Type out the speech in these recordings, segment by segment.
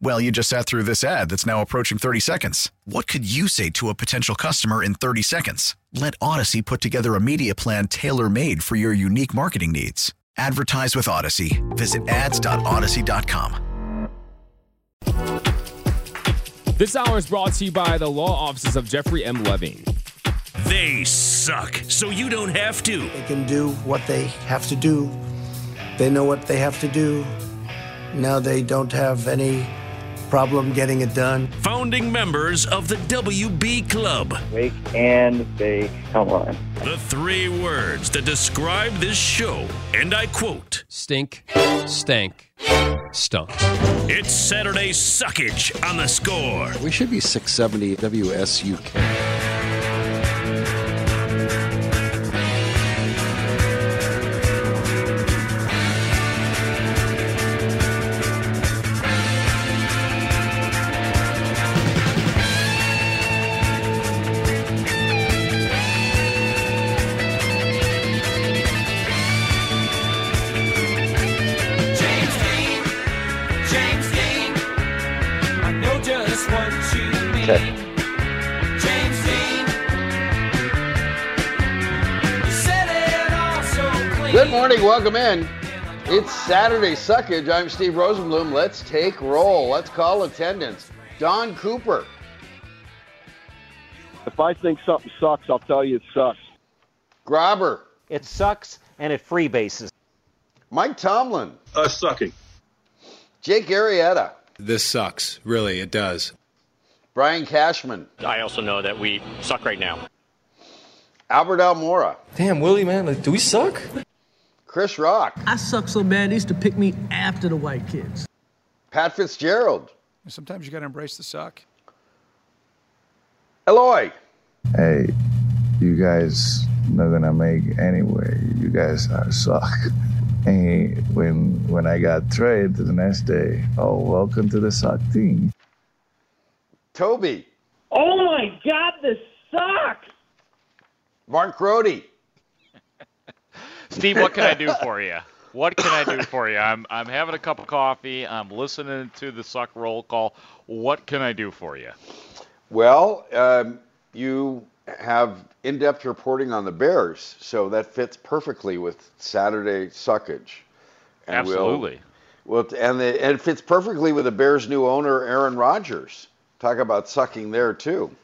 Well, you just sat through this ad that's now approaching 30 seconds. What could you say to a potential customer in 30 seconds? Let Odyssey put together a media plan tailor made for your unique marketing needs. Advertise with Odyssey. Visit ads.odyssey.com. This hour is brought to you by the law offices of Jeffrey M. Levine. They suck, so you don't have to. They can do what they have to do. They know what they have to do. Now they don't have any problem getting it done. Founding members of the WB Club. Wake and bake. Come on. The three words that describe this show, and I quote Stink, stank, stunk. It's Saturday Suckage on the score. We should be 670 WSUK. Welcome in. It's Saturday Suckage. I'm Steve Rosenbloom. Let's take roll. Let's call attendance. Don Cooper. If I think something sucks, I'll tell you it sucks. Grobber. It sucks and it freebases. Mike Tomlin. Uh, sucking. Jake Arrieta. This sucks. Really, it does. Brian Cashman. I also know that we suck right now. Albert Almora. Damn, Willie, man, like, do we suck? Chris Rock. I suck so bad they used to pick me after the white kids. Pat Fitzgerald. Sometimes you got to embrace the suck. Eloy. Hey, you guys not gonna make anyway. You guys are suck. And when when I got traded the next day, oh, welcome to the suck team. Toby. Oh my God, this sucks. Mark Grote. Steve, what can I do for you? What can I do for you? I'm I'm having a cup of coffee. I'm listening to the suck roll call. What can I do for you? Well, um, you have in-depth reporting on the Bears, so that fits perfectly with Saturday Suckage. And we'll- Absolutely. Well, and, the, and it fits perfectly with the Bears' new owner, Aaron Rodgers. Talk about sucking there too.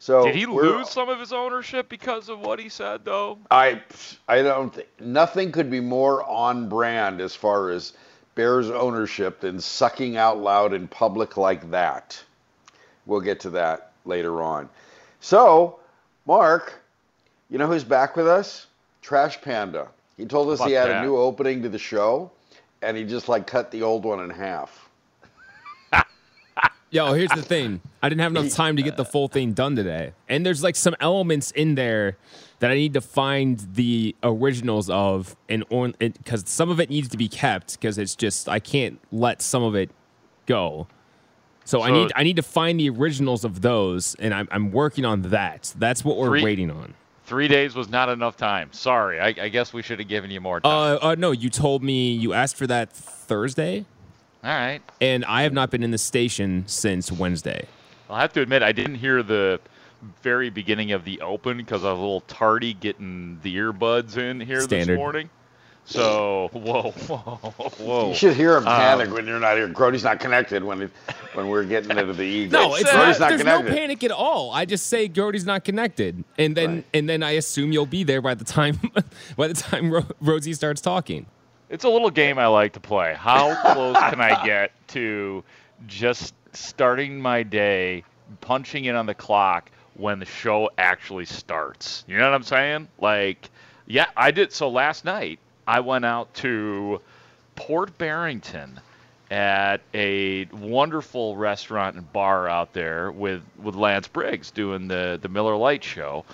So Did he lose some of his ownership because of what he said, though? I I don't think nothing could be more on brand as far as Bears ownership than sucking out loud in public like that. We'll get to that later on. So, Mark, you know who's back with us? Trash Panda. He told us he had that. a new opening to the show, and he just like cut the old one in half. Yo, here's the thing. I didn't have enough time to get the full thing done today. And there's like some elements in there that I need to find the originals of and on because some of it needs to be kept because it's just I can't let some of it go. So, I need I need to find the originals of those and I'm I'm working on that. That's what we're Three- waiting on. Three days was not enough time. Sorry. I, I guess we should have given you more time. Uh, uh no, you told me you asked for that Thursday All right. and I have not been in the station since Wednesday. I'll have to admit, I didn't hear the very beginning of the open because I was a little tardy getting the earbuds in here Standard. this morning. So whoa, whoa, whoa. You should hear him Um, panic when you're not here. Grote's not connected when it, when we're getting into the Eagles. No, it's Grote's not, not there's no panic at all. I just say Grote's not connected, and then and then I assume you'll be there by the time by the time Ro- Rosie starts talking. It's a little game I like to play. How close can I get to just starting my day, punching in on the clock when the show actually starts? You know what I'm saying? Like, yeah, I did. So last night, I went out to Port Barrington at a wonderful restaurant and bar out there with, with Lance Briggs doing the, the Miller Lite show.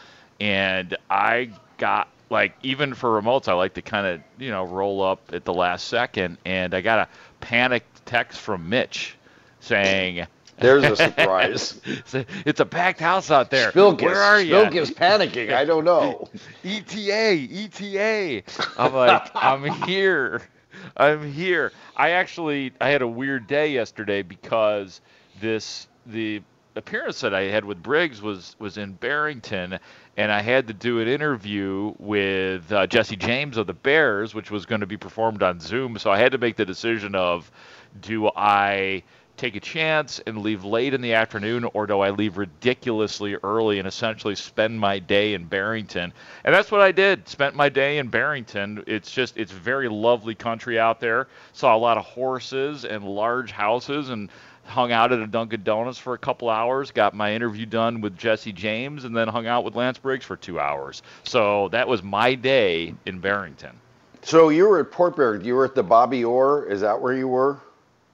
And I got like even for remotes, I like to kind of you know roll up at the last second, and I got a panicked text from Mitch saying, There's a surprise. it's a packed house out there. Where are you? Spilkus panicking. I don't know. ETA, ETA. I'm like, I'm here. I'm here. I actually I had a weird day yesterday because this the appearance that I had with Briggs was was in Barrington, and I had to do an interview with uh, Jesse James of the Bears, which was going to be performed on Zoom. So I had to make the decision of, do I take a chance and leave late in the afternoon, or do I leave ridiculously early and essentially spend my day in Barrington? And that's what I did. Spent my day in Barrington. It's just it's very lovely country out there. Saw a lot of horses and large houses and hung out at a Dunkin' Donuts for a couple hours, got my interview done with Jesse James, and then hung out with Lance Briggs for two hours. So that was my day in Barrington. So you were at Port Barrington. You were at the Bobby Orr. Is that where you were?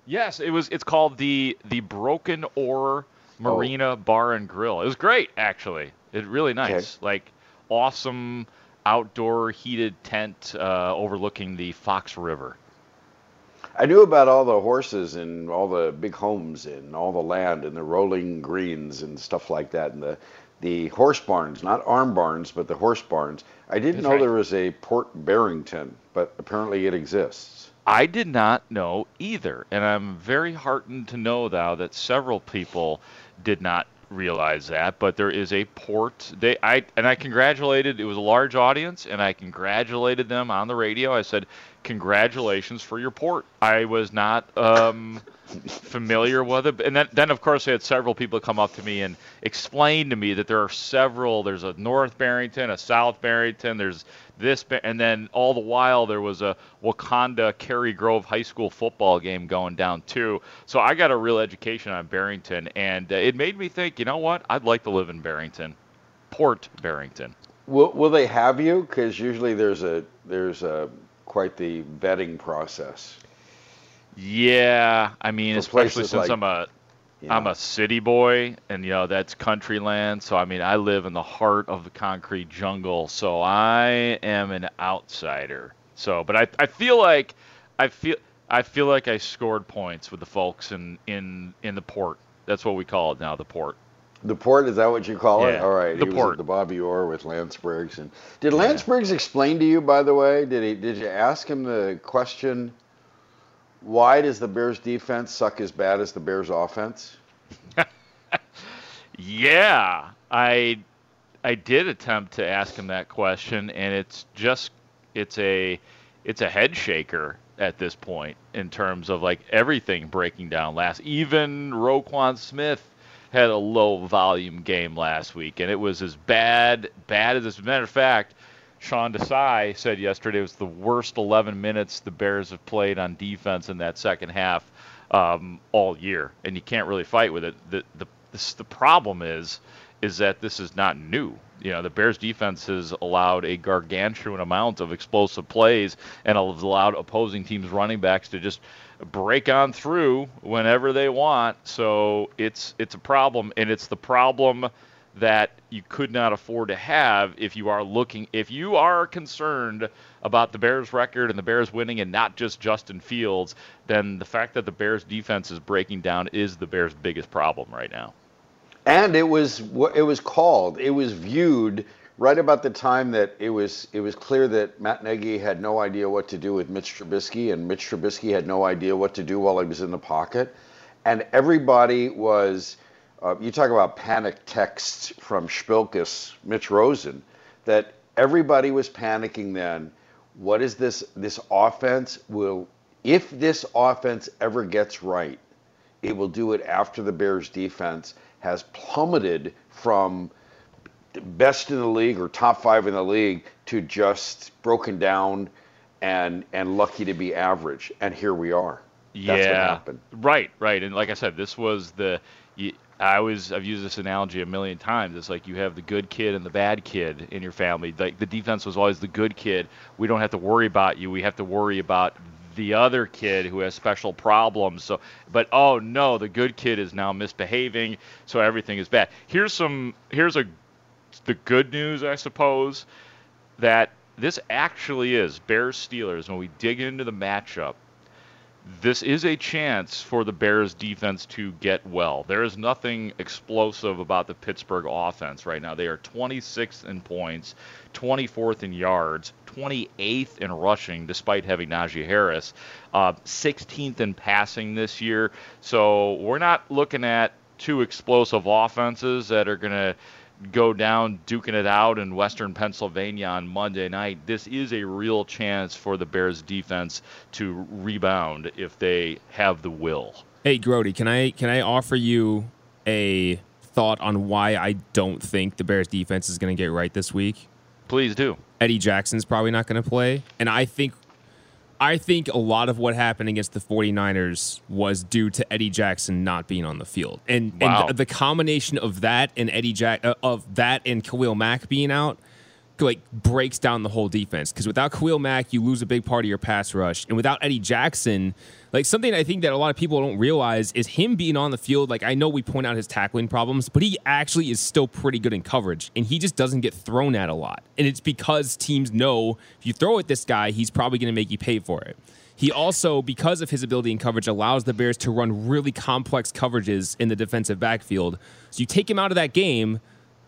Yes, it was. It's called the the Broken Oar Marina Bar and Grill. It was great, actually. It really nice. Like awesome outdoor heated tent uh, overlooking the Fox River. I knew about all the horses and all the big homes and all the land and the rolling greens and stuff like that and the the horse barns, not arm barns, but the horse barns. I didn't That's know right. there was a Port Barrington, but apparently it exists. I did not know either, and I'm very heartened to know now that several people did not realize that. But there is a port. They I and I congratulated. It was a large audience, and I congratulated them on the radio. I said, "Congratulations for your port." I was not um, familiar with it, and then then of course I had several people come up to me and explain to me that there are several. There's a North Barrington, a South Barrington. There's this, and then all the while there was a Wauconda Cary Grove High School football game going down too. So I got a real education on Barrington, and uh, it made me think. You know what? I'd like to live in Barrington, Port Barrington. Will Will they have you? Because usually there's a there's a quite the vetting process. Yeah, I mean, For especially since like- I'm a am a city boy, and you know that's country land. So I mean, I live in the heart of the concrete jungle, so I am an outsider. So, but I I feel like I feel I feel like I scored points with the folks in in in the port. That's what we call it now, the port. The port is that what you call it? Yeah, All right. the he was port. at the Bobby Orr with Lance Briggs. And did Lance Briggs explain to you, by the way? Did he? Did you ask him the question? Why does the Bears defense suck as bad as the Bears offense? Yeah, I I did attempt to ask him that question, and it's just it's a it's a head shaker at this point in terms of like everything breaking down. Last even Roquan Smith had a low volume game last week, and it was as bad bad as as a matter of fact. Sean Desai said yesterday it was the worst 11 minutes the Bears have played on defense in that second half um, all year, and you can't really fight with it. The the this, the problem is is that this is not new. You know, the Bears defense has allowed a gargantuan amount of explosive plays and allowed opposing teams' running backs to just break on through whenever they want. So it's it's a problem, and it's the problem that you could not afford to have if you are looking if you are concerned about the Bears record and the Bears winning and not just Justin Fields, then the fact that the Bears defense is breaking down is the Bears biggest problem right now. And it was it was called. It was viewed right about the time that it was it was clear that Matt Nagy had no idea what to do with Mitch Trubisky, and Mitch Trubisky had no idea what to do while he was in the pocket, and everybody was. Uh, you talk about panic texts from Spilkus, Mitch Rosen, that everybody was panicking then what is this this offense will if this offense ever gets right, it will do it after the Bears defense has plummeted from best in the league or top 5 in the league to just broken down and and lucky to be average. And here we are. That's what yeah, happened. right, right. And like I said, this was the. you- I always I've used this analogy a million times. It's like you have the good kid and the bad kid in your family. Like the defense was always the good kid. We don't have to worry about you. We have to worry about the other kid who has special problems. So, but oh no, the good kid is now misbehaving, so everything is bad. Here's some. Here's a the good news, I suppose, that this actually is Bears Steelers. When we dig into the matchup, this is a chance for the Bears defense to get well. There is nothing explosive about the Pittsburgh offense right now. They are 26th in points, 24th in yards, 28th in rushing, despite having Najee Harris, uh, 16th in passing this year. So we're not looking at two explosive offenses that are going to go down duking it out in Western Pennsylvania on Monday night. This is a real chance for the Bears defense to rebound if they have the will. Hey, Grote, can I can I offer you a thought on why I don't think the Bears defense is going to get right this week? Please do. Eddie Jackson's probably not going to play, and I think I think a lot of what happened against the 49ers was due to Eddie Jackson not being on the field. And Wow. and the combination of that and Eddie Jack uh, of that and Khalil Mack being out like breaks down the whole defense because without Khalil Mack, you lose a big part of your pass rush, and without Eddie Jackson, like something I think that a lot of people don't realize is him being on the field. Like I know we point out his tackling problems, but he actually is still pretty good in coverage, and he just doesn't get thrown at a lot, and it's because teams know if you throw at this guy, he's probably going to make you pay for it. He also, because of his ability in coverage, allows the Bears to run really complex coverages in the defensive backfield. So you take him out of that game,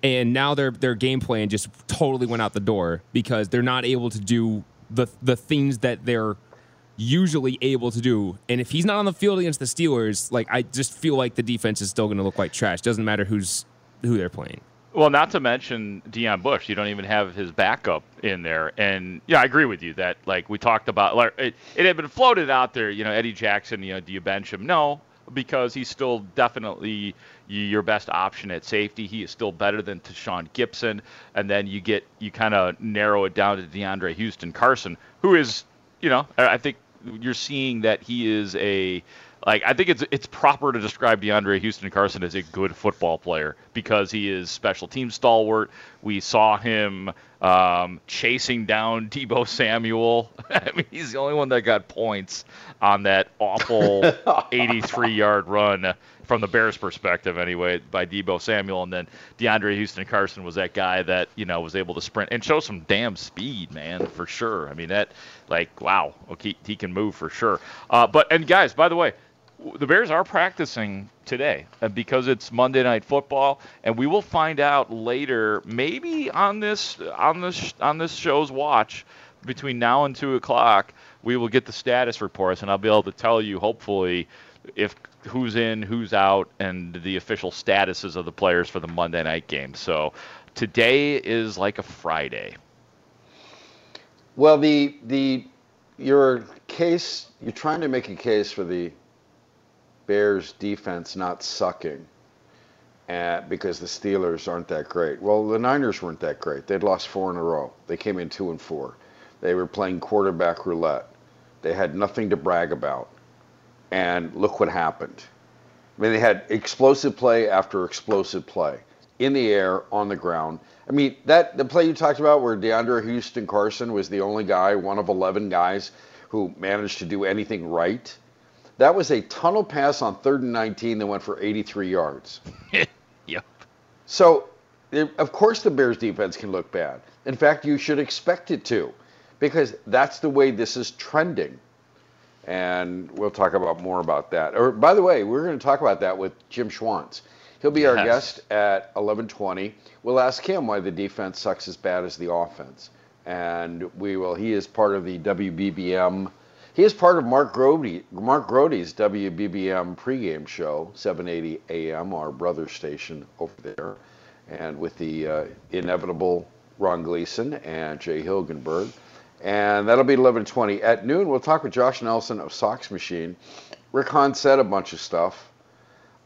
and now their their game plan just totally went out the door because they're not able to do the the things that they're usually able to do. And if he's not on the field against the Steelers, like I just feel like the defense is still going to look like trash. Doesn't matter who's who they're playing. Well, not to mention Deon Bush. You don't even have his backup in there. And yeah, I agree with you that like we talked about. Like, it, it had been floated out there. You know, Eddie Jackson. You know, do you bench him? No, because he's still definitely your best option at safety. He is still better than Tashaun Gipson. And then you get you kind of narrow it down to DeAndre Houston Carson, who is you know I think you're seeing that he is a like I think it's it's proper to describe DeAndre Houston Carson as a good football player because he is special team stalwart. We saw him um, chasing down Deebo Samuel. I mean, he's the only one that got points on that awful 83 yard run from the Bears' perspective, anyway, by Deebo Samuel. And then DeAndre Houston Carson was that guy that you know was able to sprint and show some damn speed, man, for sure. I mean that, like, wow, okay, he can move for sure. Uh, but and guys, by the way, the Bears are practicing today because it's Monday Night Football, and we will find out later, maybe on this on this on this show's watch between now and two o'clock. We will get the status reports, and I'll be able to tell you, hopefully, if who's in, who's out, and the official statuses of the players for the Monday night game. So today is like a Friday. Well, the the your case you're trying to make a case for the Bears defense not sucking uh, because the Steelers aren't that great. Well, the Niners weren't that great. They'd lost four in a row. They came in two and four. They were playing quarterback roulette. They had nothing to brag about. And look what happened. I mean, they had explosive play after explosive play in the air, on the ground. I mean, that the play you talked about where DeAndre Houston Carson was the only guy, one of 11 guys, who managed to do anything right. That was a tunnel pass on third and 19 that went for 83 yards. yep. So, of course, the Bears defense can look bad. In fact, you should expect it to, because that's the way this is trending. And we'll talk about more about that. Or, by the way, we're going to talk about that with Jim Schwantz. He'll be our guest at 11:20. We'll ask him why the defense sucks as bad as the offense, and we will. He is part of the WBBM. He is part of Mark Grote, Mark Grote's WBBM pregame show, 7:80 a.m. Our brother station over there, and with the uh, inevitable Ron Gleason and Jay Hilgenberg. And that'll be 11:20 at noon. We'll talk with Josh Nelson of Sox Machine. Rick Hahn said a bunch of stuff.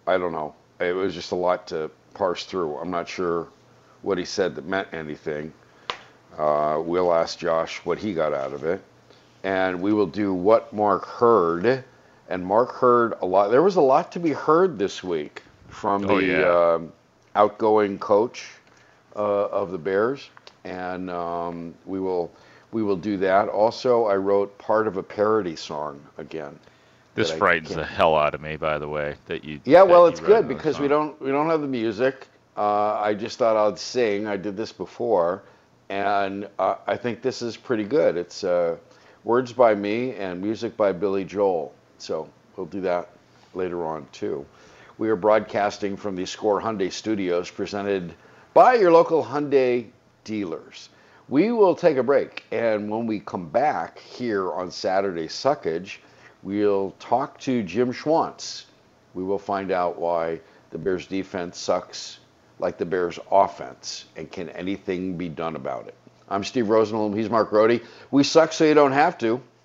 I don't know. It was just a lot to parse through. I'm not sure what he said that meant anything. Uh, we'll ask Josh what he got out of it, and we will do what Mark heard. And Mark heard a lot. There was a lot to be heard this week from the Oh, yeah. um, outgoing coach uh, of the Bears, and um, we will we will do that. Also, I wrote part of a parody song again. This frightens the hell out of me, by the way, that you. yeah, that well, it's good because we don't we don't have the music. Uh, I just thought I'd sing. I did this before, and uh, I think this is pretty good. It's uh, words by me and music by Billy Joel. So we'll do that later on too. We are broadcasting from the Score Hyundai Studios, presented by your local Hyundai dealers. We will take a break, and when we come back here on Saturday Suckage, we'll talk to Jim Schwantz. We will find out why the Bears defense sucks like the Bears offense, and can anything be done about it? I'm Steve Rosenbloom. He's Mark Rohde. We suck so you don't have to.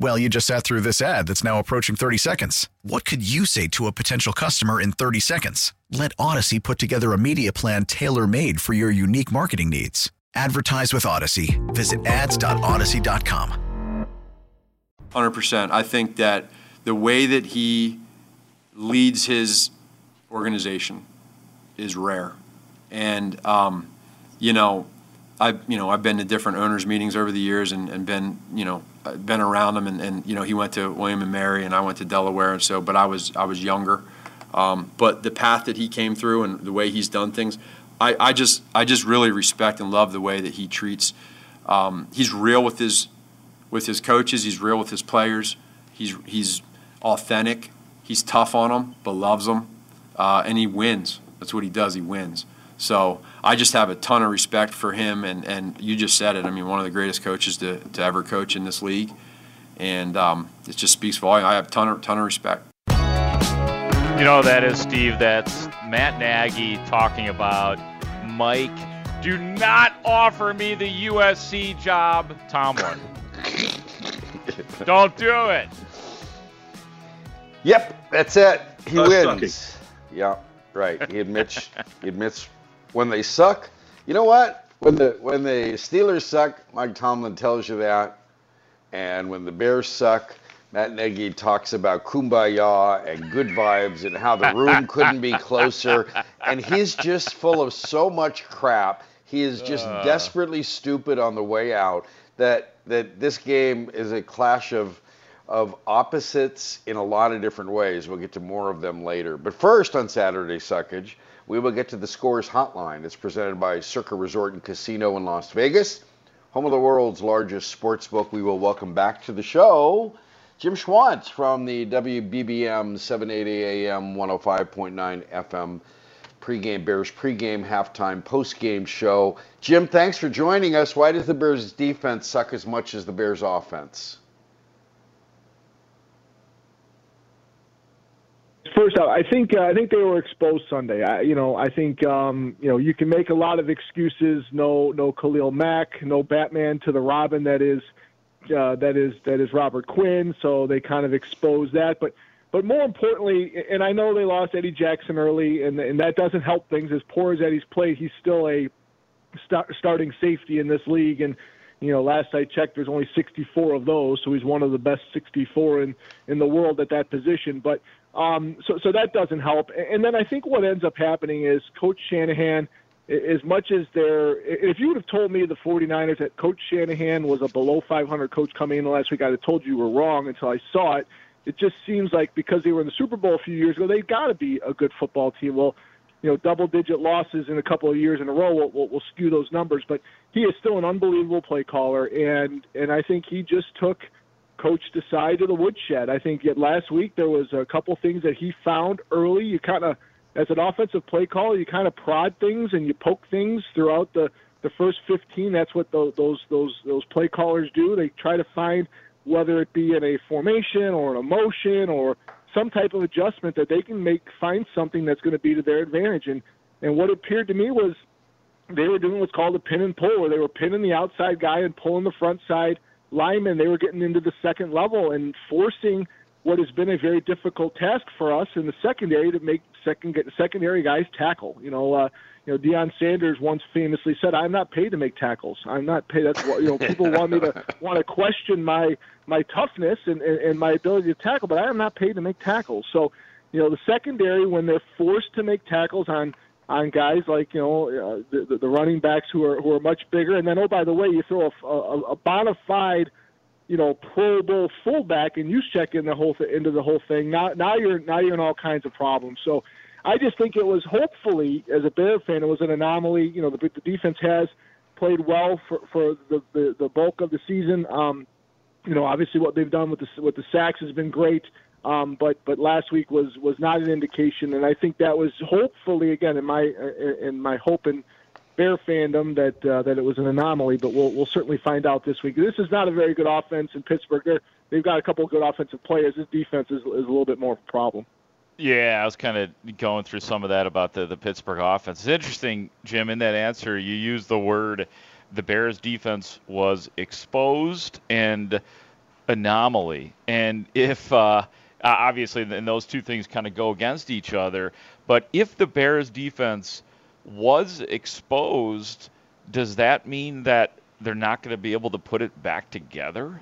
Well, you just sat through this ad that's now approaching 30 seconds. What could you say to a potential customer in 30 seconds? Let Odyssey put together a media plan tailor made for your unique marketing needs. Advertise with Odyssey. Visit ads.odyssey.com. Hundred percent. I think that the way that he leads his organization is rare, and um, you know, I've you know I've been to different owners meetings over the years and, and been you know been around him and, and you know he went to William and Mary and I went to Delaware and so but I was I was younger, um, but the path that he came through and the way he's done things, I, I just I just really respect and love the way that he treats. Um, he's real with his with his coaches. He's real with his players. He's he's authentic. He's tough on them, but loves them, uh, and he wins. That's what he does. He wins. So I just have a ton of respect for him, and, and you just said it. I mean, one of the greatest coaches to, to ever coach in this league, and um, it just speaks volume. I have a ton of ton of respect. You know, that is, Steve, that's Matt Nagy talking about Mike, do not offer me the USC job, Tomlin. Don't do it. Yep, that's it. He Us wins. Yeah, right. He admits he admits when they suck, You know what? When the when the Steelers suck, Mike Tomlin tells you that, and when the Bears suck, Matt Nagy talks about kumbaya and good vibes and how the room couldn't be closer, and he's just full of so much crap. He is just Uh. desperately stupid on the way out. That that this game is a clash of of opposites in a lot of different ways. We'll get to more of them later. But first, on Saturday Suckage, we will get to the Scores Hotline. It's presented by Circa Resort and Casino in Las Vegas, home of the world's largest sports book. We will welcome back to the show Jim Schwantz from the WBBM 780 AM 105.9 FM pregame Bears pregame halftime postgame show. Jim, thanks for joining us. Why does the Bears defense suck as much as the Bears offense? First off, I think uh, I think they were exposed Sunday. I, you know, I think um, you know you can make a lot of excuses. No, no Khalil Mack, no Batman to the Robin that is uh, that is that is Robert Quinn. So they kind of exposed that. But but more importantly, and I know they lost Eddie Jackson early, and and that doesn't help things. As poor as Eddie's played, he's still a start, starting safety in this league, and you know, last I checked, there's only 64 of those, so he's one of the best 64 in in the world at that position. But um, so so that doesn't help. And then I think what ends up happening is Coach Shanahan, as much as they're, if you would have told me the 49ers that Coach Shanahan was a below 500 coach coming in last week, I'd have told you you were wrong until I saw it. It just seems like because they were in the Super Bowl a few years ago, they've got to be a good football team. Well, you know, double-digit losses in a couple of years in a row will, will, will skew those numbers. But he is still an unbelievable play caller, and and I think he just took Coach Desai to the woodshed. I think yet last week there was a couple things that he found early. You kind of, as an offensive play caller, you kind of prod things and you poke things throughout the the first 15. That's what those those those those play callers do. They try to find whether it be in a formation or an emotion or some type of adjustment that they can make find something that's going to be to their advantage. And and what appeared to me was they were doing what's called a pin and pull, where they were pinning the outside guy and pulling the front side linemen. They were getting into the second level and forcing what has been a very difficult task for us in the secondary to make second secondary guys tackle. You know, uh, you know, Deion Sanders once famously said, "I'm not paid to make tackles. I'm not paid." That's what you know. People want me to want to question my my toughness and, and and my ability to tackle, but I am not paid to make tackles. So, you know, the secondary when they're forced to make tackles on on guys like you know uh, the, the running backs who are who are much bigger, and then oh by the way, you throw a, a, a bona fide you know, Pro Bowl fullback and you check in the whole th- into the whole thing. Now, now you're now you're in all kinds of problems. So, I just think it was hopefully, as a Bear fan, it was an anomaly. You know, the, the defense has played well for for the, the the bulk of the season. Um, you know, obviously what they've done with the with the sacks has been great. Um, but but last week was was not an indication, and I think that was hopefully again in my in my hope and Bear fandom that uh, that it was an anomaly, but we'll we'll certainly find out this week. This is not a very good offense in Pittsburgh. They're, they've got a couple of good offensive players. This defense is, is a little bit more of a problem. Yeah, I was kind of going through some of that about the, the Pittsburgh offense. It's interesting, Jim, in that answer, you used the word the Bears defense was exposed and anomaly. And if, uh, Uh, obviously, then those two things kind of go against each other, but if the Bears defense was exposed, does that mean that they're not going to be able to put it back together?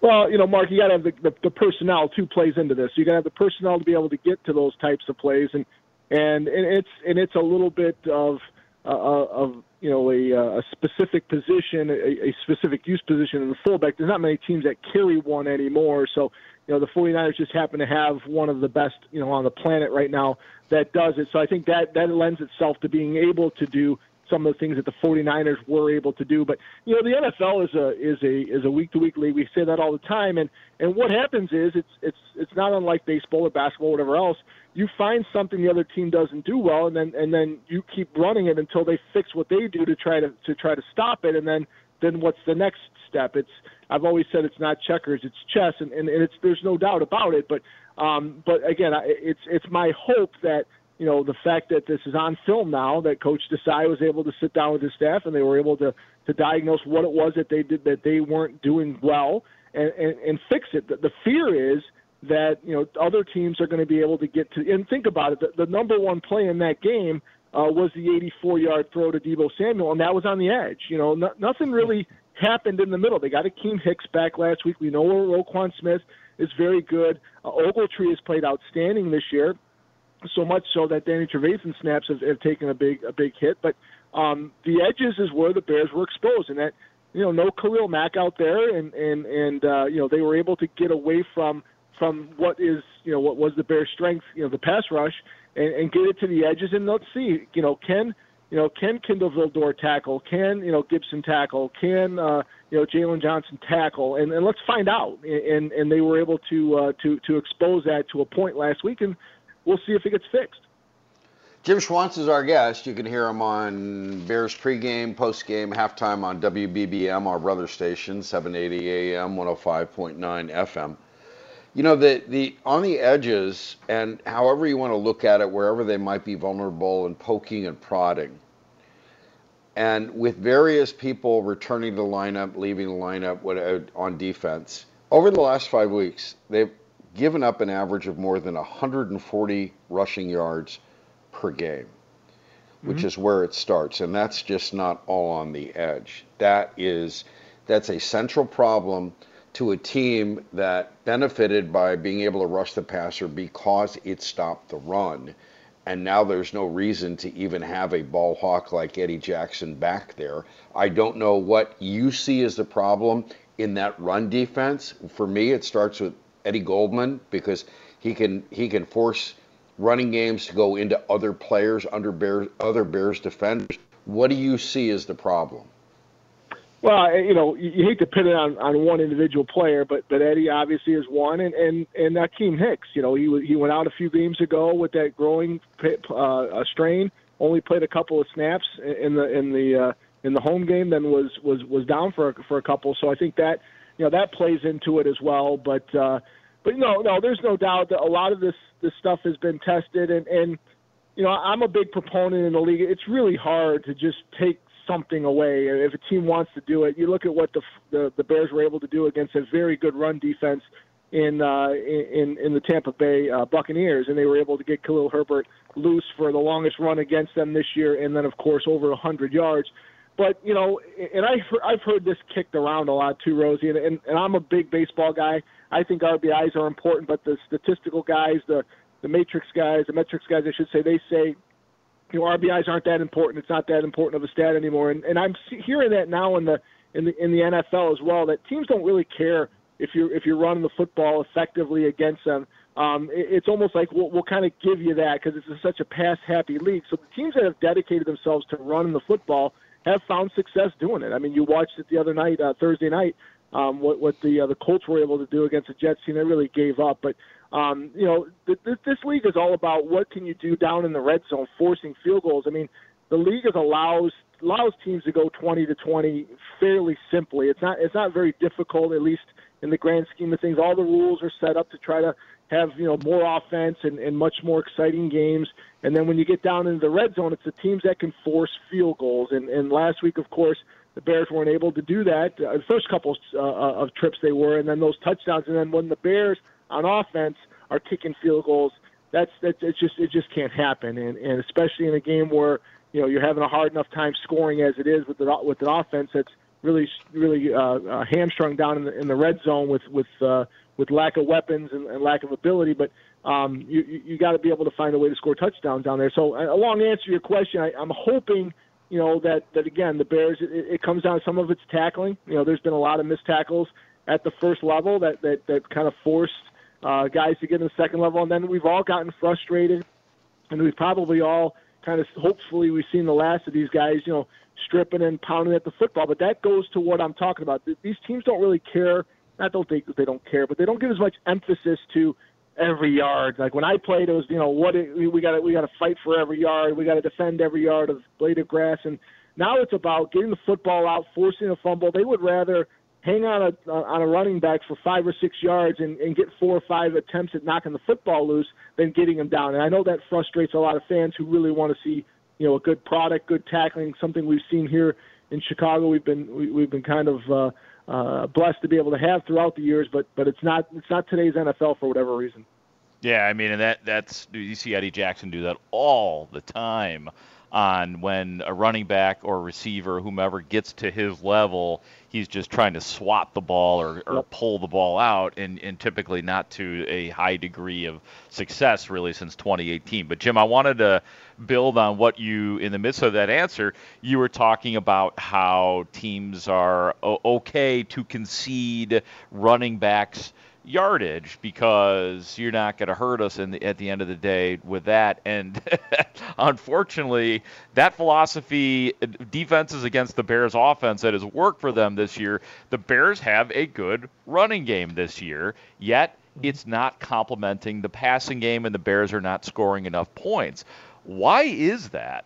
Well, you know, Mark, you got to have the, the, the personnel too plays into this. You got to have the personnel to be able to get to those types of plays, and and, and it's and it's a little bit of uh, of you know a, a specific position, a, a specific use position in the fullback. There's not many teams that carry one anymore, so you know the 49ers just happen to have one of the best you know on the planet right now that does it. So I think that that lends itself to being able to do some of the things that the 49ers were able to do. But you know, the NFL is a is a is a week to week league. We say that all the time, and and what happens is it's it's it's not unlike baseball or basketball, or whatever else. You find something the other team doesn't do well, and then and then you keep running it until they fix what they do to try to to try to stop it, and then then what's the next step? It's I've always said it's not checkers, it's chess, and and, and it's there's no doubt about it. But um, but again, it's it's my hope that you know, the fact that this is on film now, that Coach Desai was able to sit down with his staff and they were able to to diagnose what it was that they did that they weren't doing well and and, and fix it. The, the fear is that you know other teams are going to be able to get to and think about it. The, the number one play in that game uh, was the 84-yard throw to Deebo Samuel, and that was on the edge. You know, no, nothing really happened in the middle. They got Akiem Hicks back last week. We know where Roquan Smith is very good. Uh, Ogletree has played outstanding this year, so much so that Danny Trevathan snaps have, have taken a big a big hit. But um, the edges is where the Bears were exposed, and that you know no Khalil Mack out there, and and and uh, you know they were able to get away from from what is you know what was the Bears' strength, you know the pass rush, and, and get it to the edges, and let's see, you know can you know, can Kindle Vildor tackle? Can you know Gipson tackle? Can uh, you know Jaylon Johnson tackle? And, and let's find out. And and they were able to uh, to to expose that to a point last week, and we'll see if it gets fixed. Jim Schwantz is our guest. You can hear him on Bears pregame, postgame, halftime on WBBM, our brother station, 780 AM, 105.9 FM. You know, the, the on the edges, and however you want to look at it, wherever they might be vulnerable and poking and prodding, and with various people returning to the lineup, leaving the lineup uh, on defense, over the last five weeks, they've given up an average of more than 140 rushing yards per game, which mm-hmm. is where it starts. And that's just not all on the edge. That is, that's a central problem to a team that benefited by being able to rush the passer because it stopped the run. And now there's no reason to even have a ball hawk like Eddie Jackson back there. I don't know what you see as the problem in that run defense. For me, it starts with Eddie Goldman because he can he can force running games to go into other players under Bears, other Bears defenders. What do you see as the problem? Well, you know, you hate to pin it on, on one individual player, but but Eddie obviously is one, and and and Akiem Hicks. You know, he he went out a few games ago with that growing uh, strain. Only played a couple of snaps in the in the uh, in the home game, then was was was down for for a couple. So I think that you know that plays into it as well. But uh, but no, no, there's no doubt that a lot of this this stuff has been tested, and and you know I'm a big proponent in the league. It's really hard to just take something away if a team wants to do it. You look at what the the, the Bears were able to do against a very good run defense in uh, in in the Tampa Bay uh, Buccaneers, and they were able to get Khalil Herbert loose for the longest run against them this year, and then of course over 100 yards. But you know, and I I've heard this kicked around a lot too, Rosie, and, and and I'm a big baseball guy. I think RBIs are important, but the statistical guys, the the matrix guys, the metrics guys, I should say, they say you know RBIs aren't that important. It's not that important of a stat anymore. And and I'm hearing that now in the in the in the NFL as well that teams don't really care if you're if you're running the football effectively against them. Um, it, it's almost like we'll, we'll kind of give you that because it's such a pass happy league. So the teams that have dedicated themselves to running the football have found success doing it. I mean, you watched it the other night, uh, Thursday night, um, what what the uh, the Colts were able to do against the Jets team. They really gave up, but um, you know, th- th- this league is all about what can you do down in the red zone, forcing field goals. I mean, the league is allows allows teams to go 20 to 20 fairly simply. It's not it's not very difficult, at least in the grand scheme of things. All the rules are set up to try to have you know more offense and, and much more exciting games. And then when you get down into the red zone, it's the teams that can force field goals. And, and last week, of course, the Bears weren't able to do that. Uh, the first couple uh, of trips they were, and then those touchdowns. And then when the Bears on offense are kicking field goals, that's that's it's just it just can't happen. And and especially in a game where you know you're having a hard enough time scoring as it is with the with an offense that's really really uh, uh, hamstrung down in the in the red zone with with uh, with lack of weapons and, and lack of ability. But um, you you got to be able to find a way to score touchdowns down there. So a long answer to your question, I, I'm hoping you know that that again the Bears it, it comes down some of its tackling. You know, there's been a lot of missed tackles at the first level that that that kind of forced uh, guys to get in the second level, and then we've all gotten frustrated, and we've probably all kind of hopefully we've seen the last of these guys, you know, stripping and pounding at the football. But that goes to what I'm talking about. These teams don't really care. Not don't think they don't care, but they don't give as much emphasis to every yard. Like when I played, it was you know what it, we got we got to fight for every yard. We got to defend every yard of blade of grass. And now it's about getting the football out, forcing a fumble. They would rather hang on a on a running back for five or six yards and, and get four or five attempts at knocking the football loose than getting him down. And I know that frustrates a lot of fans who really want to see you know a good product, good tackling, something we've seen here in Chicago. We've been we, we've been kind of uh, uh, blessed to be able to have throughout the years, but but it's not it's not today's NFL for whatever reason. Yeah, I mean, and that that's you see Eddie Jackson do that all the time on when a running back or receiver, whomever gets to his level, he's just trying to swap the ball or, or pull the ball out, and, and typically not to a high degree of success really since 2018. But Jim, I wanted to build on what you, in the midst of that answer, you were talking about how teams are okay to concede running backs yardage because you're not going to hurt us in the, at the end of the day with that. And unfortunately, that philosophy, defenses against the Bears offense that has worked for them this year, the Bears have a good running game this year, yet mm-hmm. it's not complementing the passing game and the Bears are not scoring enough points. Why is that?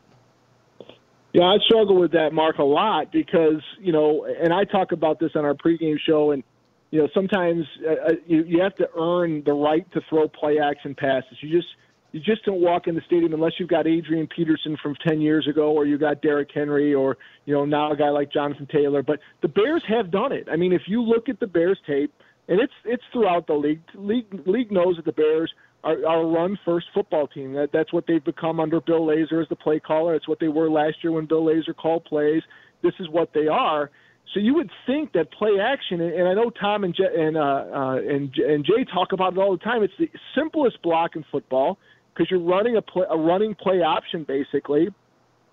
Yeah, I struggle with that, Mark, a lot because, you know, and I talk about this on our pregame show, and, you know, sometimes uh, you, you have to earn the right to throw play action passes. You just you just don't walk in the stadium unless you've got Adrian Peterson from 10 years ago or you got Derrick Henry or, you know, now a guy like Jonathan Taylor. But the Bears have done it. I mean, if you look at the Bears tape, and it's it's throughout the league, league, league knows that the Bears are, are a run first football team. That that's what they've become under Bill Lazor as the play caller. It's what they were last year when Bill Lazor called plays. This is what they are. So you would think that play action, and I know Tom and J- and uh, uh, and and Jay talk about it all the time. It's the simplest block in football because you're running a play, a running play option basically,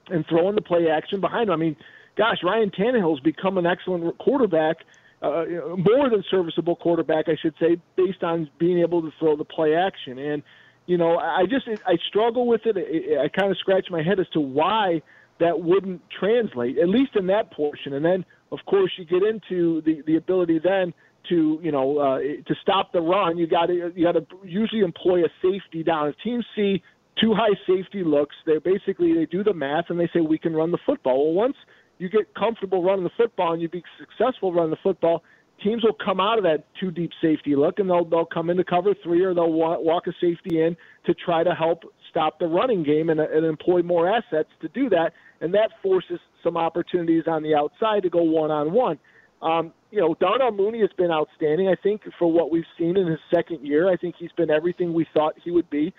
and throwing the play action behind them. I mean, gosh, Ryan Tannehill's become an excellent quarterback uh, more than serviceable quarterback, I should say, based on being able to throw the play action. And you know, I just I struggle with it. I, I kind of scratch my head as to why that wouldn't translate, at least in that portion. And then, of course, you get into the the ability then to you know uh, to stop the run. You got to you got to usually employ a safety down. If teams see two high safety looks, they basically they do the math and they say we can run the football. Well, once you get comfortable running the football and you be successful running the football, teams will come out of that two deep safety look and they'll they'll come into cover three or they'll walk, walk a safety in to try to help stop the running game and, and employ more assets to do that, and that forces some opportunities on the outside to go one on one. You know, Darnell Mooney has been outstanding. I think for what we've seen in his second year, I think he's been everything we thought he would be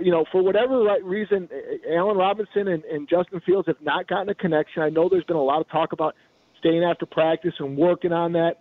you know, for whatever reason, Allen Robinson and, and Justin Fields have not gotten a connection. I know there's been a lot of talk about staying after practice and working on that.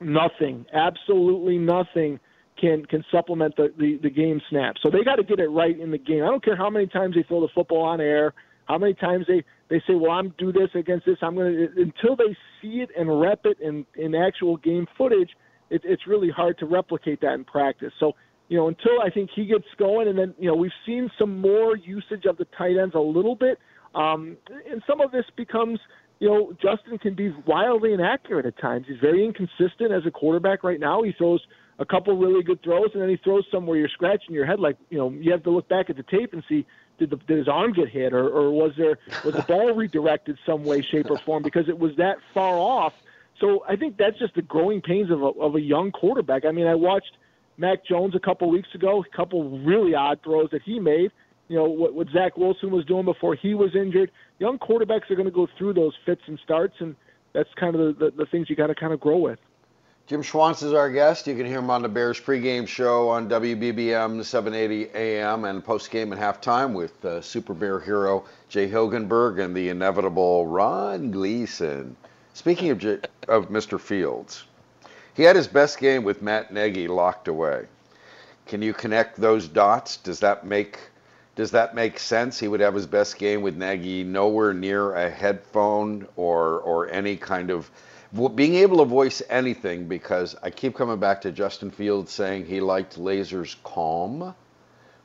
Nothing, absolutely nothing, can can supplement the the, the game snap. So they got to get it right in the game. I don't care how many times they throw the football on air, how many times they they say, "Well, I'm do this against this." I'm going to until they see it and rep it in in actual game footage. It, it's really hard to replicate that in practice. So you know, until I think he gets going, and then you know we've seen some more usage of the tight ends a little bit, um, and some of this becomes, you know, Justin can be wildly inaccurate at times. He's very inconsistent as a quarterback right now. He throws a couple really good throws, and then he throws some where you're scratching your head, like you know, you have to look back at the tape and see did, the, did his arm get hit, or, or was there was the ball redirected some way, shape, or form because it was that far off. So I think that's just the growing pains of a, of a young quarterback. I mean, I watched Mac Jones a couple weeks ago, a couple really odd throws that he made. You know what, what Zach Wilson was doing before he was injured. Young quarterbacks are going to go through those fits and starts, and that's kind of the, the, the things you got to kind of grow with. Jim Schwantz is our guest. You can hear him on the Bears pregame show on WBBM 780 AM and postgame and halftime with uh, Super Bear hero Jay Hilgenberg and the inevitable Ron Gleason. Speaking of, J- of Mr. Fields, he had his best game with Matt Nagy locked away. Can you connect those dots? Does that make does that make sense? He would have his best game with Nagy nowhere near a headphone or or any kind of being able to voice anything because I keep coming back to Justin Fields saying he liked Lazor's calm,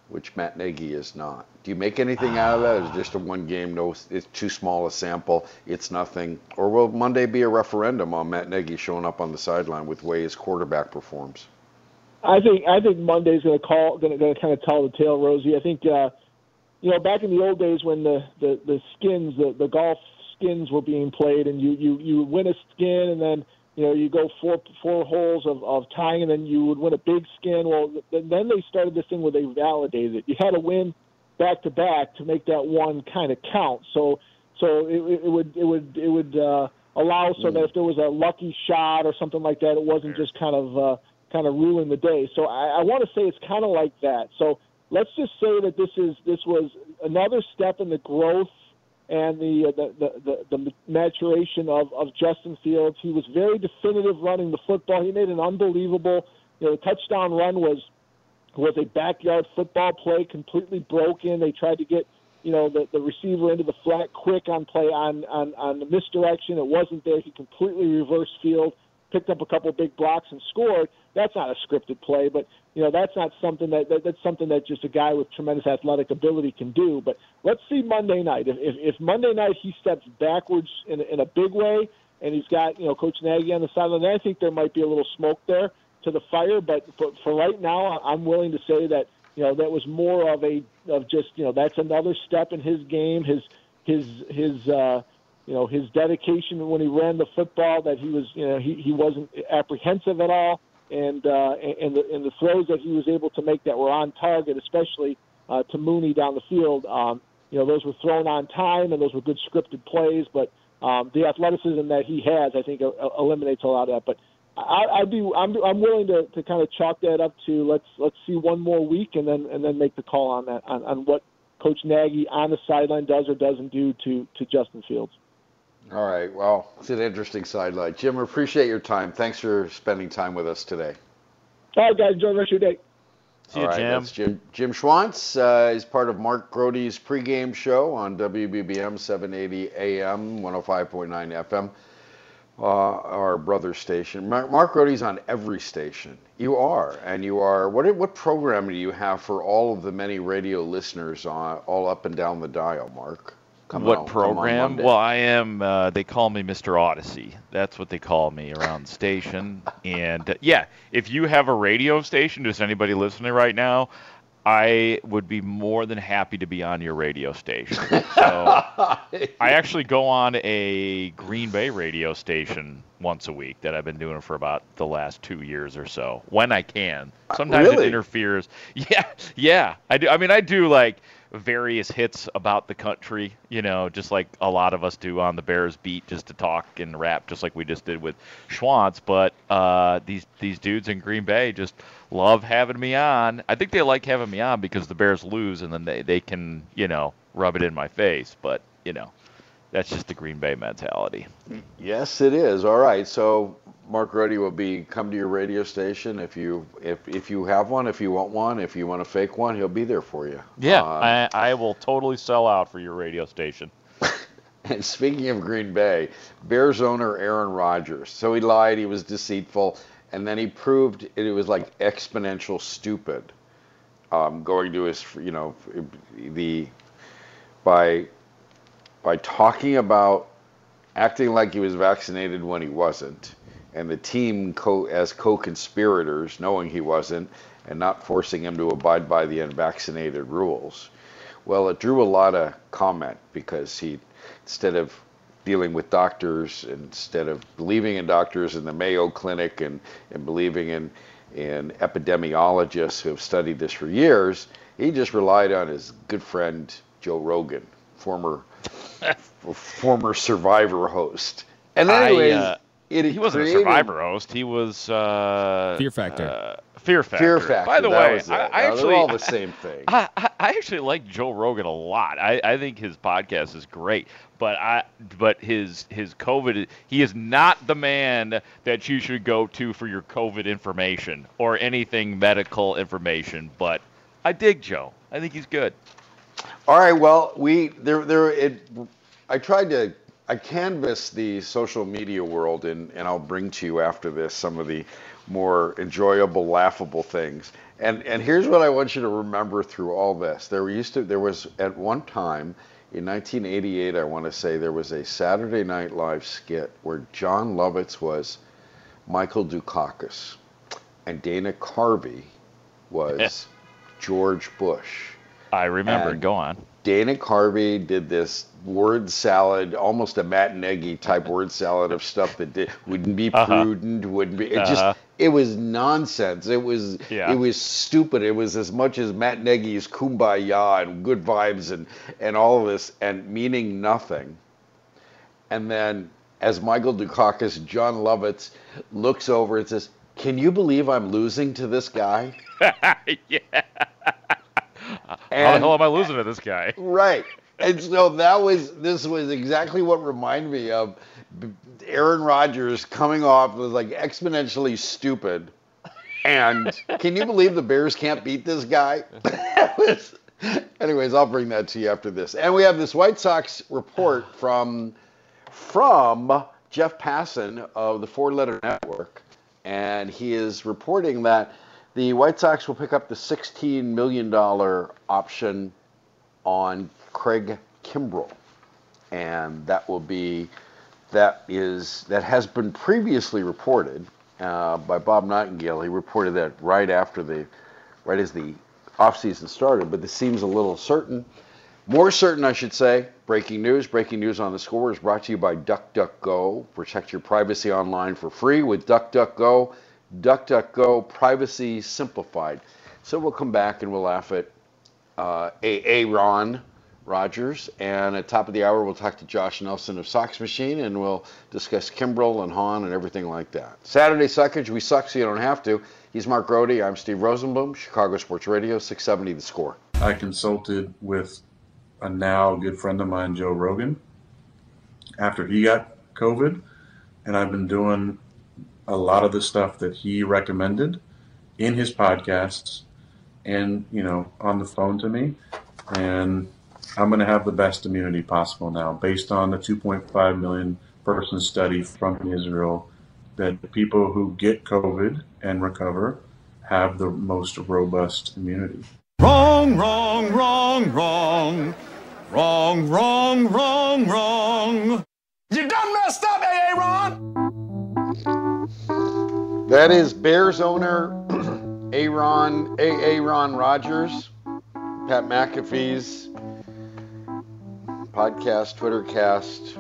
which Matt Nagy is not. Do you make anything out of that? Is it just a one game? No, it's too small a sample. It's nothing. Or will Monday be a referendum on Matt Nagy showing up on the sideline with way his quarterback performs? I think I think Monday's going to call going to kind of tell the tale, Rosie. I think uh, you know back in the old days when the the, the skins the, the golf skins were being played, and you you you win a skin, and then you know you go four four holes of, of tying, and then you would win a big skin. Well, then they started this thing where they validated it. You had to win back to back to make that one kind of count. So so it, it would it would it would uh, allow so that if there was a lucky shot or something like that, it wasn't just kind of uh, kind of ruling the day. So I, I want to say it's kind of like that. So let's just say that this is this was another step in the growth and the, uh, the, the, the, maturation of, of Justin Fields. He was very definitive running the football. He made an unbelievable, you know, touchdown run was was a backyard football play, completely broken. They tried to get, you know, the, the receiver into the flat quick on play on, on on the misdirection. It wasn't there. He completely reversed field, picked up a couple big blocks and scored. That's not a scripted play, but you know that's not something that, that that's something that just a guy with tremendous athletic ability can do. But let's see Monday night. If if, if Monday night he steps backwards in in a big way, and he's got you know Coach Nagy on the sideline, I think there might be a little smoke there to the fire. But for, for right now, I'm willing to say that you know that was more of a of just you know that's another step in his game, his his his uh, you know his dedication when he ran the football. That he was you know he he wasn't apprehensive at all, and uh, and the and the throws that he was able to make that were on target, especially uh, to Mooney down the field. Um, you know those were thrown on time and those were good scripted plays, but um, the athleticism that he has, I think, uh, eliminates a lot of that. But I, I'd be I'm I'm willing to, to kind of chalk that up to let's let's see one more week and then and then make the call on that on, on what Coach Nagy on the sideline does or doesn't do to to Justin Fields. All right. Well, it's an interesting sideline. Jim, we appreciate your time. Thanks for spending time with us today. All right, guys. Enjoy the rest of your day. See All you, right, Jim. That's Jim. Jim Schwantz uh, is part of Mark Grote's pregame show on WBBM 780 AM, 105.9 FM, uh, our brother station. Mark, Mark Grote's on every station. You are, and you are. What what program do you have for all of the many radio listeners on all up and down the dial, Mark? Come what on- program? Well, I am. Uh, they call me Mr. Audacy. That's what they call me around the station. And uh, yeah, if you have a radio station, just anybody listening right now, I would be more than happy to be on your radio station. So I actually go on a Green Bay radio station once a week that I've been doing for about the last two years or so when I can. Sometimes really? it interferes. Yeah, yeah. I do. I mean, I do like various hits about the country, you know, just like a lot of us do on the Bears beat, just to talk and rap, just like we just did with Schwantz. But uh, these these dudes in Green Bay just love having me on. I think they like having me on because the Bears lose, and then they they can you know rub it in my face. But you know, that's just the Green Bay mentality. Yes, it is. All right. So Mark Grote will be come to your radio station if you if if you have one, if you want one, if you want a fake one, he'll be there for you. Yeah, Uh, I, I will totally sell out for your radio station. And speaking of Green Bay, Bears owner Aaron Rodgers. So he lied, he was deceitful, and then he proved it was like exponential stupid. Um, going to his, you know, the by by talking about acting like he was vaccinated when he wasn't, and the team co- as co-conspirators knowing he wasn't, and not forcing him to abide by the unvaccinated rules. Well, it drew a lot of comment because he, instead of dealing with doctors, instead of believing in doctors in the Mayo Clinic and, and believing in, in epidemiologists who have studied this for years, he just relied on his good friend Joe Rogan, former former Survivor host. And I, uh, it he wasn't a Survivor host. He was uh, Fear Factor. Uh, Fear Factor. Fear Factor. By the that way, was it. I, I Now, they're actually all the same thing. I, I, I actually like Joe Rogan a lot. I, I think his podcast is great, but I but his his COVID he is not the man that you should go to for your COVID information or anything medical information. But I dig Joe. I think he's good. All right. Well, we there there it. I tried to I canvassed the social media world, and and I'll bring to you after this some of the more enjoyable, laughable things. And and here's what I want you to remember through all this. There used to there was at one time in 1988, I want to say there was a Saturday Night Live skit where Jon Lovitz was Michael Dukakis, and Dana Carvey was George Bush. I remember. And Go on. Dana Carvey did this word salad, almost a Matt Nagy type word salad of stuff that did, wouldn't be Uh-huh. prudent, wouldn't be. It Uh-huh. just, it was nonsense. It was, Yeah. it was stupid. It was as much as Matt Nagy's kumbaya and good vibes and and all of this and meaning nothing. And then, as Michael Dukakis, Jon Lovitz looks over and says, "Can you believe I'm losing to this guy?" yeah. How the hell am I losing to this guy? Right. And so that was this was exactly what reminded me of Aaron Rodgers coming off was like exponentially stupid. And can you believe the Bears can't beat this guy? Anyways, I'll bring that to you after this. And we have this White Sox report from from Jeff Passan of the Four Letter Network, and he is reporting that the White Sox will pick up the $16 million option on Craig Kimbrel, and that will be that is that has been previously reported uh, by Bob Nightingale. He reported that right after the right as the offseason started, but this seems a little certain. More certain, I should say. Breaking news. Breaking news on the score is brought to you by DuckDuckGo. Protect your privacy online for free with DuckDuckGo. DuckDuckGo, privacy simplified. So we'll come back and we'll laugh at uh, A. Ron Rodgers. And at top of the hour, we'll talk to Josh Nelson of Sox Machine and we'll discuss Kimbrel and Hahn and everything like that. Saturday Suckage, we suck so you don't have to. He's Mark Grote. I'm Steve Rosenbloom, Chicago Sports Radio, 670 The Score. I consulted with a now good friend of mine, Joe Rogan, after he got COVID, and I've been doing a lot of the stuff that he recommended in his podcasts and, you know, on the phone to me. And I'm going to have the best immunity possible now based on the 2.5 million person study from Israel that people who get COVID and recover have the most robust immunity. Wrong, wrong, wrong, wrong. Wrong, wrong, wrong, wrong. You done messed up, AA Ron. That is Bears owner Aaron A. Ron Rodgers, Pat McAfee's podcast, Twitter cast,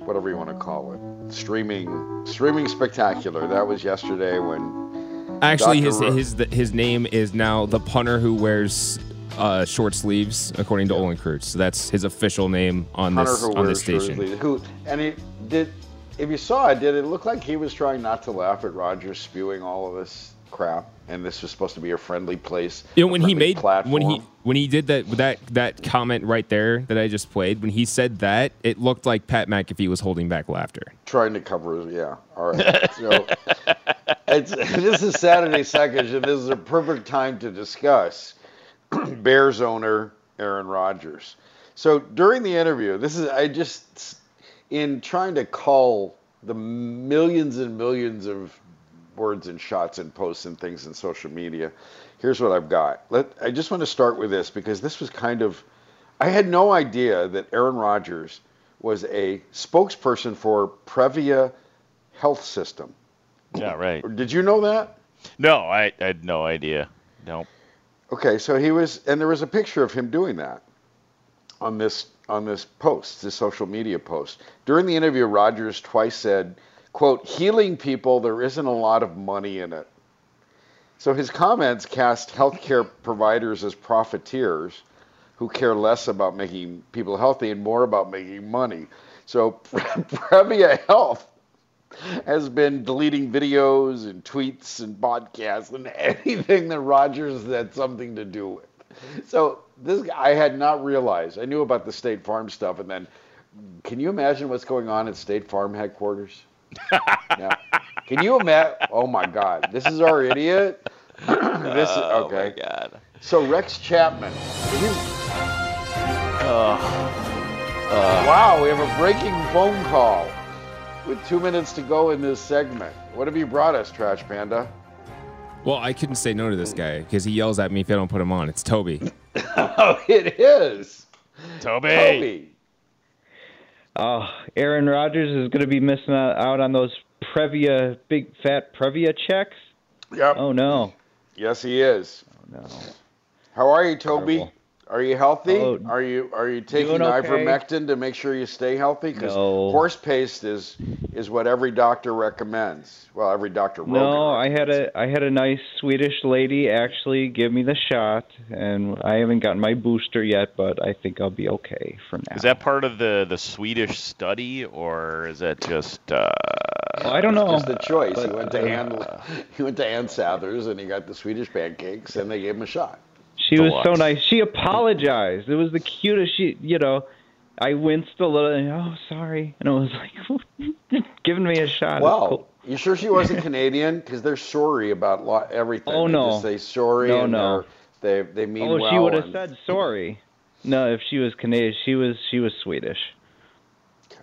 whatever you want to call it. Streaming streaming spectacular. That was yesterday when Actually, Dr. his his his name is now the punter who wears uh, short sleeves, according to Olin Kreutz. So that's his official name on Hunter this on this station. Who and it did if you saw it, did it look like he was trying not to laugh at Rodgers spewing all of this crap? And this was supposed to be a friendly place. You know, when he made platform. when he when he did that that that comment right there that I just played, when he said that, it looked like Pat McAfee was holding back laughter. trying to cover his yeah all right so it's, this is saturday second and this is a perfect time to discuss bears owner aaron rodgers so during the interview this is i just in trying to call the millions and millions of words and shots and posts and things in social media here's what i've got let i just want to start with this because this was kind of i had no idea that aaron rodgers was a spokesperson for Prevea Health System. Yeah, right. Did you know that? No, I, I had no idea. Nope. Okay, so he was, and there was a picture of him doing that on this on this post, this social media post. During the interview, Rodgers twice said, "quote Healing people, there isn't a lot of money in it." So his comments cast healthcare providers as profiteers who care less about making people healthy and more about making money. So Prevea Health has been deleting videos and tweets and podcasts and anything that Rodgers had something to do with. So this guy, I had not realized. I knew about the State Farm stuff, and then can you imagine what's going on at State Farm headquarters? Can you imagine? Oh my God, this is our idiot. this is Oh, okay. my God. So Rex Chapman. Uh, wow, we have a breaking phone call with two minutes to go in this segment. What have you brought us, Trash Panda? Well, I couldn't say no to this guy because he yells at me if I don't put him on. It's Toby. oh, it is. Toby. Toby. Oh, Aaron Rodgers is going to be missing out on those Prevea, big fat Prevea checks. Yep. Oh no. Yes, he is. Oh no. How are you, Toby? Terrible. Are you healthy? Oh, are you are you taking doing okay. ivermectin to make sure you stay healthy? Because No. horse paste is is what every doctor recommends. Well, every doctor. Rogan No, I had a I had a nice Swedish lady actually give me the shot, and I haven't gotten my booster yet, but I think I'll be okay for now. is that part of the, the Swedish study, or is that just? Uh, Well, I don't know. Just the choice. he but, went to uh, Ann, he went to Ann Sather's and he got the Swedish pancakes, and they gave him a shot. She was so nice. She apologized. It was the cutest. She, you know, I winced a little. And, oh, sorry, and it was like giving me a shot. Well, cool. you sure she wasn't Canadian? Because they're sorry about lo- everything. Oh, They no. just say sorry No, and no. they're- they they mean oh, well. she would have and- said sorry. No, if she was Canadian, she was she was Swedish. Okay.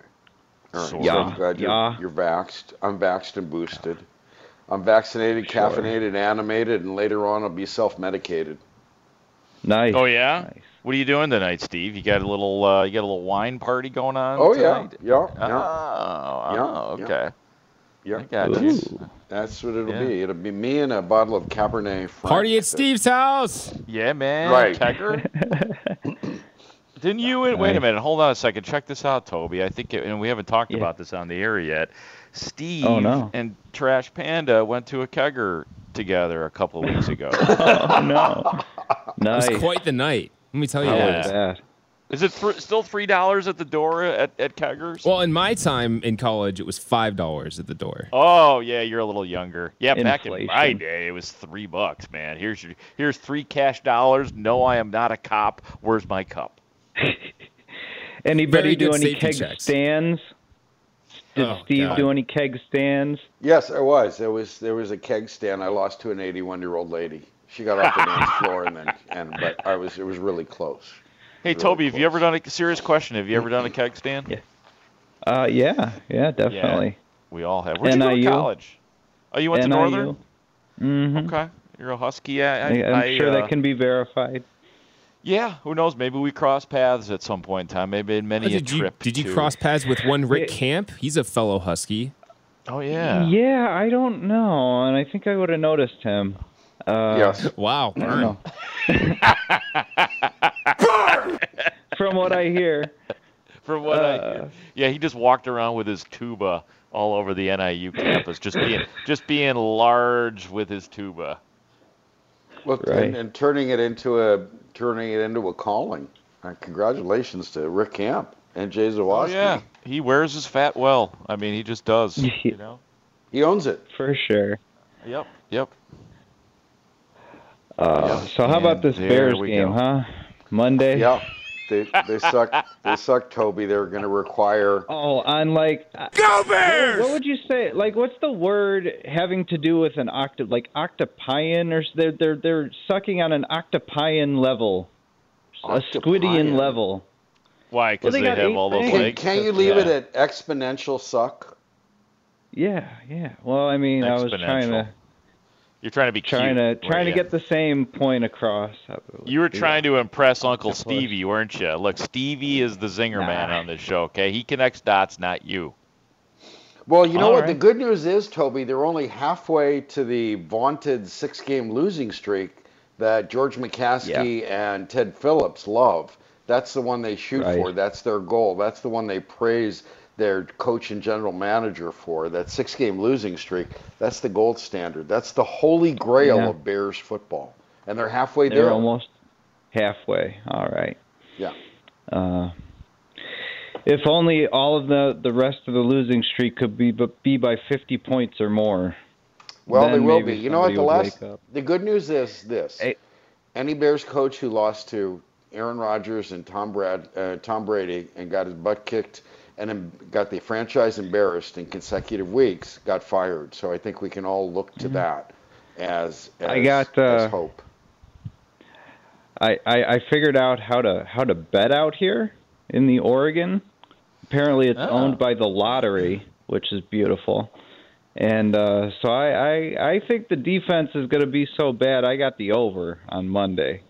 All right, so Yeah, I'm glad you're, yeah. you're vaxxed. I'm vaxxed and boosted. I'm vaccinated, Sure. caffeinated, animated, and later on I'll be self-medicated. Nice. Oh yeah. What are you doing tonight, Steve? You got a little uh, you got a little wine party going on Oh yeah, tonight? yeah, Oh, yeah. oh, Yeah, okay. Yeah, I got you. that's, that's what it'll Yeah. be. It'll be me and a bottle of Cabernet Franc. Party at Steve's house. Yeah, man. Right. Kegger. Didn't you? and Wait a minute. Hold on a second. Check this out, Toby. I think, it, and we haven't talked Yeah. about this on the air yet. Steve Oh, no. and Trash Panda went to a kegger together a couple of weeks ago. oh no. It was quite the night. Let me tell you. How Yeah. was that? Is it thr still three dollars at the door at, at keggers? Well, in my time in college, it was five dollars at the door. Oh yeah, you're a little younger. Yeah, back in my day, it was three bucks, man. Here's your here's three cash dollars. No, I am not a cop. Where's my cup? Anybody Very do any safety keg checks. stands? Did Oh, Steve God. do any keg stands? Yes, there was. There was there was a keg stand I lost to an 81 year old lady. She got off the dance floor and then and but I was it was really close. Hey Really Toby, have you ever done a serious question? Have you ever done a keg stand? Yeah. Uh, yeah, yeah, definitely. We all have. Where'd you go to college? Oh, you went to NIU. Northern? hmm Okay, you're a husky. Yeah, I, I, am I, sure uh, that can be verified. Yeah, who knows? Maybe we cross paths at some point in time. Maybe in many Oh, a did you trip. did you to- cross paths with one Rick Yeah. Camp? He's a fellow Husky. Oh yeah. Yeah, I don't know, and I think I would have noticed him. Uh, yes. Wow, I don't burn. From what I hear. From what I Uh, hear. Yeah, he just walked around with his tuba all over the NIU campus, just being just being large with his tuba. Well, Right. and, and turning it into a turning it into a calling. Uh, congratulations to Rick Camp and Jay Oh yeah, he wears his fat well. I mean, he just does. you know. He owns it. For sure. Yep. Yep. Uh, so how about this Bears game, go. huh? Monday. Yeah. They they suck they suck Toby. They're gonna require Oh, on like Go Bears! what would you say? Like, what's the word having to do with an octa like octopian or they're they're they're sucking on an octopian level, a squidian level. Why? Because they they, have eight all those things. can, legs. can you leave it at exponential suck? Yeah, yeah. Well, I mean, I was trying to You're trying to be trying cute. to trying to get the same point across. You were trying to impress Uncle Stevie, weren't you? Look, Stevie is the zinger man on this show. Okay, he connects dots, not you. Well, you know All what? right. The good news is, Toby, they're only halfway to the vaunted six game losing streak that George McCaskey and Ted Phillips love. That's the one they shoot Right. for. That's their goal. That's the one they praise their coach and general manager for. That six game losing streak. That's the gold standard. That's the holy grail Yeah. of Bears football. And they're halfway They're there. almost halfway. All right. Yeah. Uh, if only all of the the rest of the losing streak could be but be by 50 points or more. Well, they will be. You know what? The last, the good news is this: Hey. any Bears coach who lost to Aaron Rodgers and Tom Brad, uh, Tom Brady, and got his butt kicked and then got the franchise embarrassed in consecutive weeks, got fired. So I think we can all look to that as, as Mm-hmm. I got, as uh, hope. I, I I figured out how to how to bet out here in the Oregon. Apparently, it's Oh. owned by the lottery, which is beautiful. And uh, so I, I I think the defense is going to be so bad. I got the over on Monday.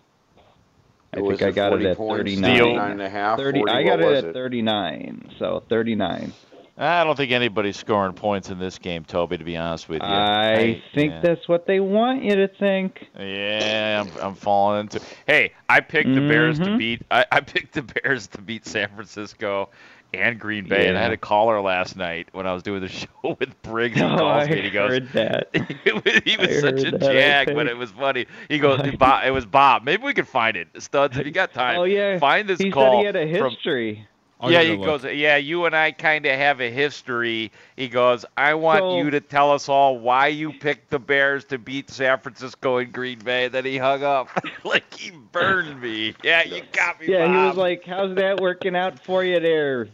I think I got it at 39. 39 and a half, 30, 40, I got it at it? 39. So 39. I don't think anybody's scoring points in this game, Toby. To be honest with you, I think yeah. that's what they want you to think. Yeah, I'm, I'm falling into. Hey, I picked the Bears to Mhm. beat. I, I picked the Bears to beat San Francisco and Green Bay, and I had a caller last night when I was doing the show with Briggs. Oh, calls I me and he goes, heard that. he was such a that, jag, but it was funny. He goes, Bob, it was Bob. Maybe we could find it. Studs, if you got oh, time, Oh yeah, find this he call said he had a from- history. I'll yeah, he look. goes, yeah, you and I kind of have a history. He goes, I want So- you to tell us all why you picked the Bears to beat San Francisco and Green Bay. Then he hung up. like he burned me. Yeah, you got me. Yeah, he was like, "How's that working out for you there?"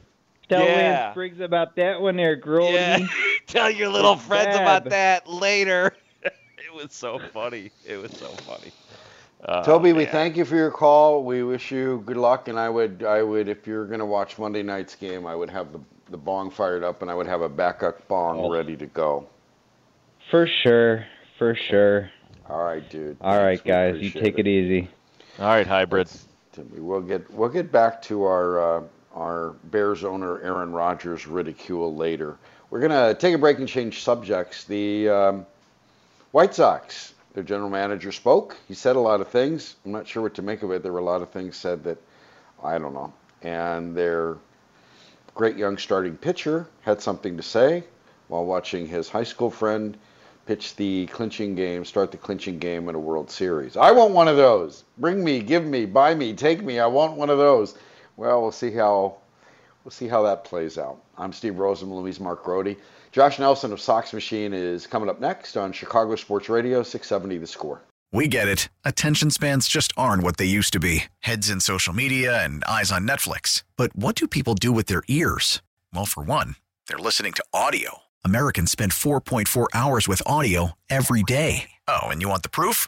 Tell Yeah. Lance Briggs about that one there, Grote. Yeah. Tell your little It's friends about that later. it was so funny. It was so funny. Uh, Toby, we yeah. thank you for your call. We wish you good luck, and I would, I would, if you're going to watch Monday night's game, I would have the the bong fired up, and I would have a backup bong Oh. ready to go. For sure, for sure. All right, dude. All right, Thanks, we guys, you take it easy. All right, hybrids. We'll get we'll get back to our uh, our Bears owner Aaron Rodgers ridicule later. We're gonna take a break and change subjects. The um, White Sox, their general manager spoke. He said a lot of things. I'm not sure what to make of it. There were a lot of things said that I don't know. And their great young starting pitcher had something to say while watching his high school friend pitch the clinching game, start the clinching game in a World Series. I want one of those. Bring me, give me, buy me, take me. I want one of those. Well, we'll see how we'll see how that plays out. I'm Steve Rosen, Louise Mark Grote. Josh Nelson of Sox Machine is coming up next on Chicago Sports Radio 670 The Score. We get it. Attention spans just aren't what they used to be heads in social media and eyes on Netflix. But what do people do with their ears? Well, for one, they're listening to audio. Americans spend 4.4 hours with audio every day. Oh, and you want the proof?